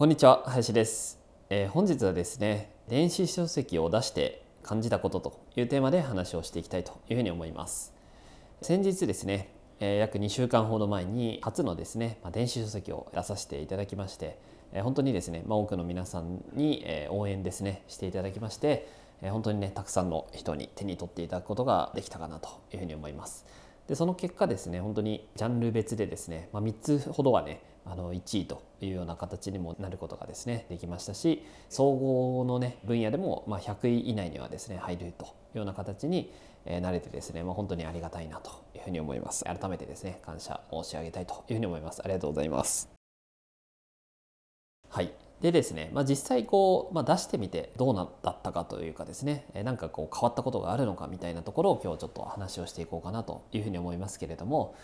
こんにちは林です、えー、本日はですね電子書籍を出して感じたことというテーマで話をしていきたいというふうに思います先日ですね、えー、約2週間ほど前に初のですね、まあ、電子書籍を出させていただきましてえ本当にですね、まあ、多くの皆さんに、え応援ですねしていただきまして、え本当にねたくさんの人に手に取っていただくことができたかなというふうに思います。でその結果ですね本当にジャンル別でですね、まあ、3つほどはねあの1位というような形にもなることがですねできましたし総合のね分野でもまあ100位以内にはですね入るというような形に慣れてですね、まあ、本当にありがたいなというふうに思います。改めてですね感謝申し上げたいというふうに思います。ありがとうございます。はい。でですね、まあ、実際こう、まあ、出してみてどうなだったかというかですね何かこう変わったことがあるのかみたいなところを今日ちょっと話をしていこうかなというふうに思いますけれども、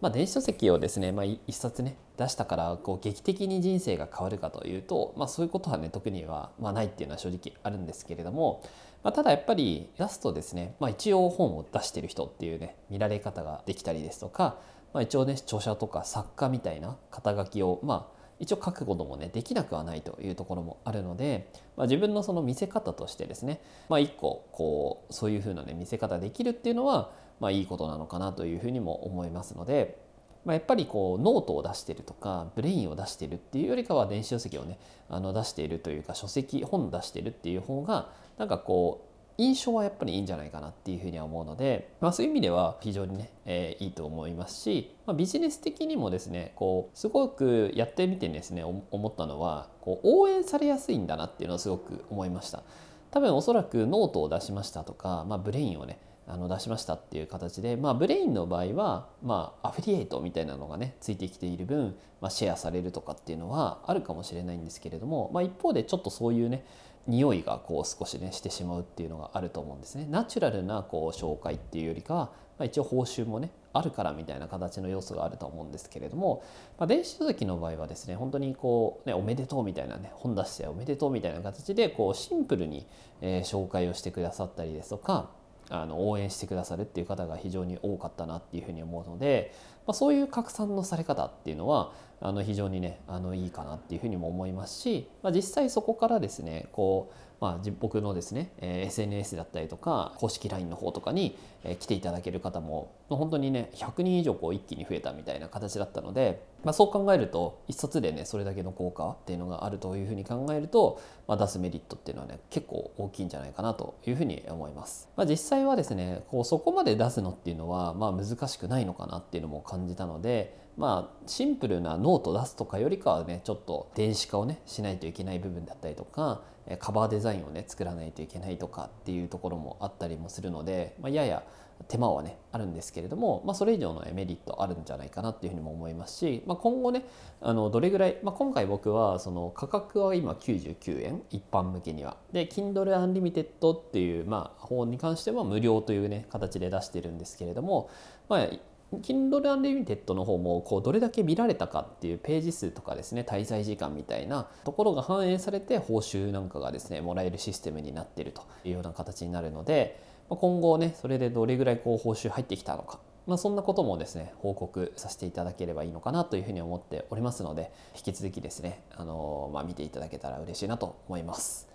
まあ、電子書籍をですね、まあ、一冊ね出したからこう劇的に人生が変わるかというと、まあ、そういうことはね特には、まあ、ないっていうのは正直あるんですけれども、まあ、ただやっぱり出すとですね、まあ、一応本を出してる人っていうね見られ方ができたりですとか、まあ、一応ね著者とか作家みたいな肩書きをまあ一応書くこともねできなくはないというところもあるので、まあ、自分のその見せ方としてですね、まあ、一個こうそういうふうなね見せ方できるっていうのは、まあ、いいことなのかなというふうにも思いますので、まあ、やっぱりこうノートを出してるとか Brain を出してるっていうよりかは電子書籍をねあの出しているというか書籍本出してるっていう方がなんかこう印象はやっぱりいいんじゃないかなっていうふうには思うので、まあ、そういう意味では非常にね、えー、いいと思いますし、まあ、ビジネス的にもですねこうすごくやってみてですね思ったのはこう応援されやすいんだなっていうのをすごく思いました。多分おそらくノートを出しましたとか、まあ、 Brain をねあの出しましたっていう形で、まあ、 Brain の場合は、まあ、アフィリエイトみたいなのがねついてきている分、まあ、シェアされるとかっていうのはあるかもしれないんですけれども、まあ、一方でちょっとそういうね匂いがこう少しねしてしまうっていうのがあると思うんですね。ナチュラルなこう紹介っていうよりかは、まあ、一応報酬もねあるからみたいな形の要素があると思うんですけれども、まあ、電子書籍の場合はですね本当にこう、ね、おめでとうみたいなね本出しておめでとうみたいな形でこうシンプルに、えー、紹介をしてくださったりですとかあの応援してくださるっていう方が非常に多かったなっていうふうに思うので、まあ、そういう拡散のされ方っていうのはあの非常にねあのいいかなっていうふうにも思いますし、まあ、実際そこからですねこうまあ、僕のですね、えー、SNS だったりとか公式 LINE の方とかに、えー、来ていただける方も本当にね100人以上こう一気に増えたみたいな形だったので、まあ、そう考えると一冊でねそれだけの効果っていうのがあるというふうに考えると、まあ、出すメリットっていうのはね結構大きいんじゃないかなというふうに思います。まあ、実際はですねこうそこまで出すのっていうのは、まあ、難しくないのかなっていうのも感じたのでまあシンプルなノート出すとかよりかはねちょっと電子化をねしないといけない部分だったりとかカバーデザインをね作らないといけないとかっていうところもあったりもするので、まあ、やや手間はねあるんですけれども、まあ、それ以上のメリットあるんじゃないかなっていうふうにも思いますし、まあ、今後ねあのどれぐらい、まあ、今回僕はその価格は今99円一般向けには。で Kindle Unlimited っていう、まあ、方に関しては無料というね形で出してるんですけれども、まあ、Kindle Unlimited の方もこうどれだけ見られたかっていうページ数とかですね滞在時間みたいなところが反映されて報酬なんかがですねもらえるシステムになってるというような形になるので今後ねそれでどれぐらいこう報酬入ってきたのかまあ、そんなこともですね報告させていただければいいのかなというふうに思っておりますので引き続きですね、あのまあ、見ていただけたら嬉しいなと思います。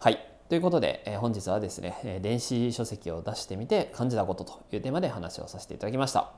はいということで、え本日はですね電子書籍を出してみて感じたことというテーマで話をさせていただきました。